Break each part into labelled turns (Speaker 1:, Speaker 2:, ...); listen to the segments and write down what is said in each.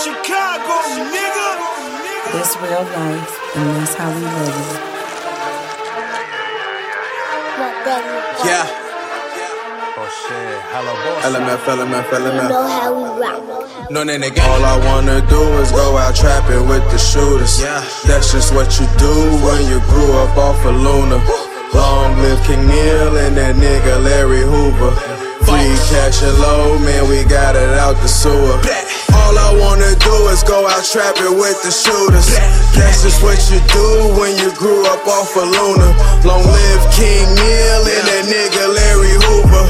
Speaker 1: Chicago, nigga.
Speaker 2: This real life, and that's how we live it.
Speaker 3: Yeah.
Speaker 4: Oh shit, hello boss.
Speaker 3: LMF, LMF, LMF.
Speaker 5: know how we rock.
Speaker 3: No name again. All I wanna do is go out trapping with the shooters. Yeah. That's just what you do when you grew up off of Luna. Long live King Neil and that nigga Larry Hoover. Free cash and low, man, we got it out the sewer. All I wanna do is go out trapping with the shooters. That's just what you do when you grew up off of Luna. Long live King Neil and that nigga Larry Hoover.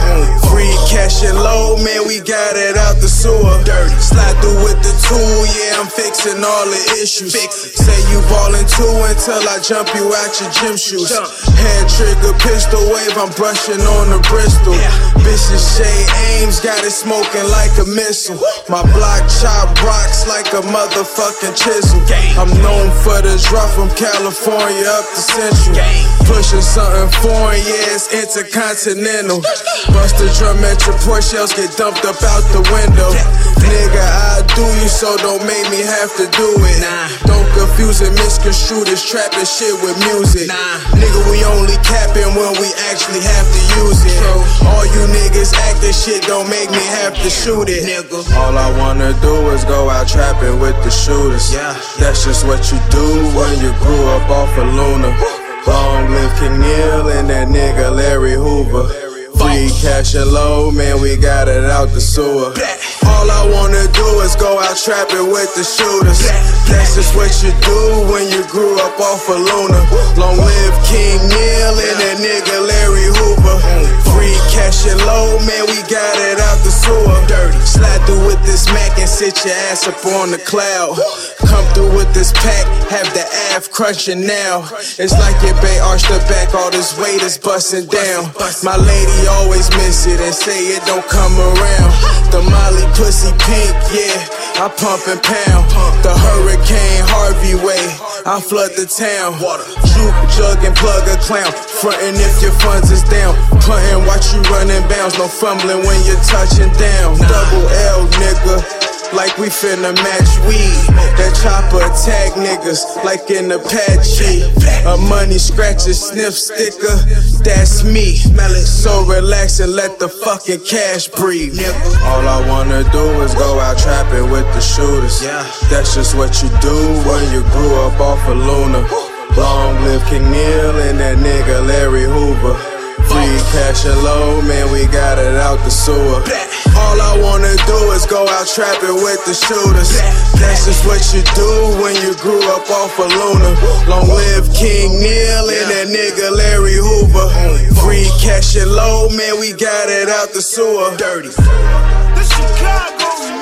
Speaker 3: Free cash and low, man, we got it out the sewer. Slide through with the tool, yeah, I'm fixing all the issues. Say you ballin' too until I jump you out your gym shoes. Hand trigger, pistol wave, I'm brushing on the Bristol. Bitches Shay Ames, got it smoking like a missile. My block chop rocks like a motherfucking chisel. I'm known for this rough from California up to Central. Pushing something foreign, yeah, it's intercontinental. Bust the drum at your Porsche shells, get dumped up out the window. Nigga, I do you, so don't make me have to do it. Don't confuse and misconstrue this trapping shit with music. Nah. Nigga, we only capping when we actually have to use it. All you niggas acting shit don't make me have to shoot it. Nigga. All I wanna do is go out trapping with the shooters. Yeah. That's just what you do when you grew up off of Luna. Long live King Neil and that nigga Larry Hoover. Cash and low, man, we got it out the sewer. All I wanna do is go out trapping with the shooters. That's just what you do when you grew up off of Luna. Long live King Neil and that nigga Larry Hoover. Free cash and low, man, we got it the sewer. Dirty. Slide through with this Mac and sit your ass up on the cloud. Come through with this pack, have the Av crunching now. It's like your bay arched the back, all this weight is busting down. My lady always miss it and say it don't come around. The Molly pussy pink, yeah, I pump and pound. The Hurricane Harvey way, I flood the town. Juke, jug, and plug a clown. Frontin' if your funds is down. Puntin', watch you running bounds. No fumbling when you're touching down. Double L, nigga. Like we finna match weed. That chopper attack niggas like in the Apache. A money scratcher sniff sticker, that's me. So relax and let the fucking cash breathe. All I wanna do is go out trapping with the shooters. Yeah, that's just what you do when you grew up off of Luna. Long live King Neil and that nigga Larry Hoover. Free cash and low, man, we got it out the sewer. All I wanna do is go out trapping with the shooters. That's just what you do when you grew up off of Luna. Long live King Neil and that nigga Larry Hoover. Free cash and low, man, we got it out the sewer. Dirty.
Speaker 1: The Chicago.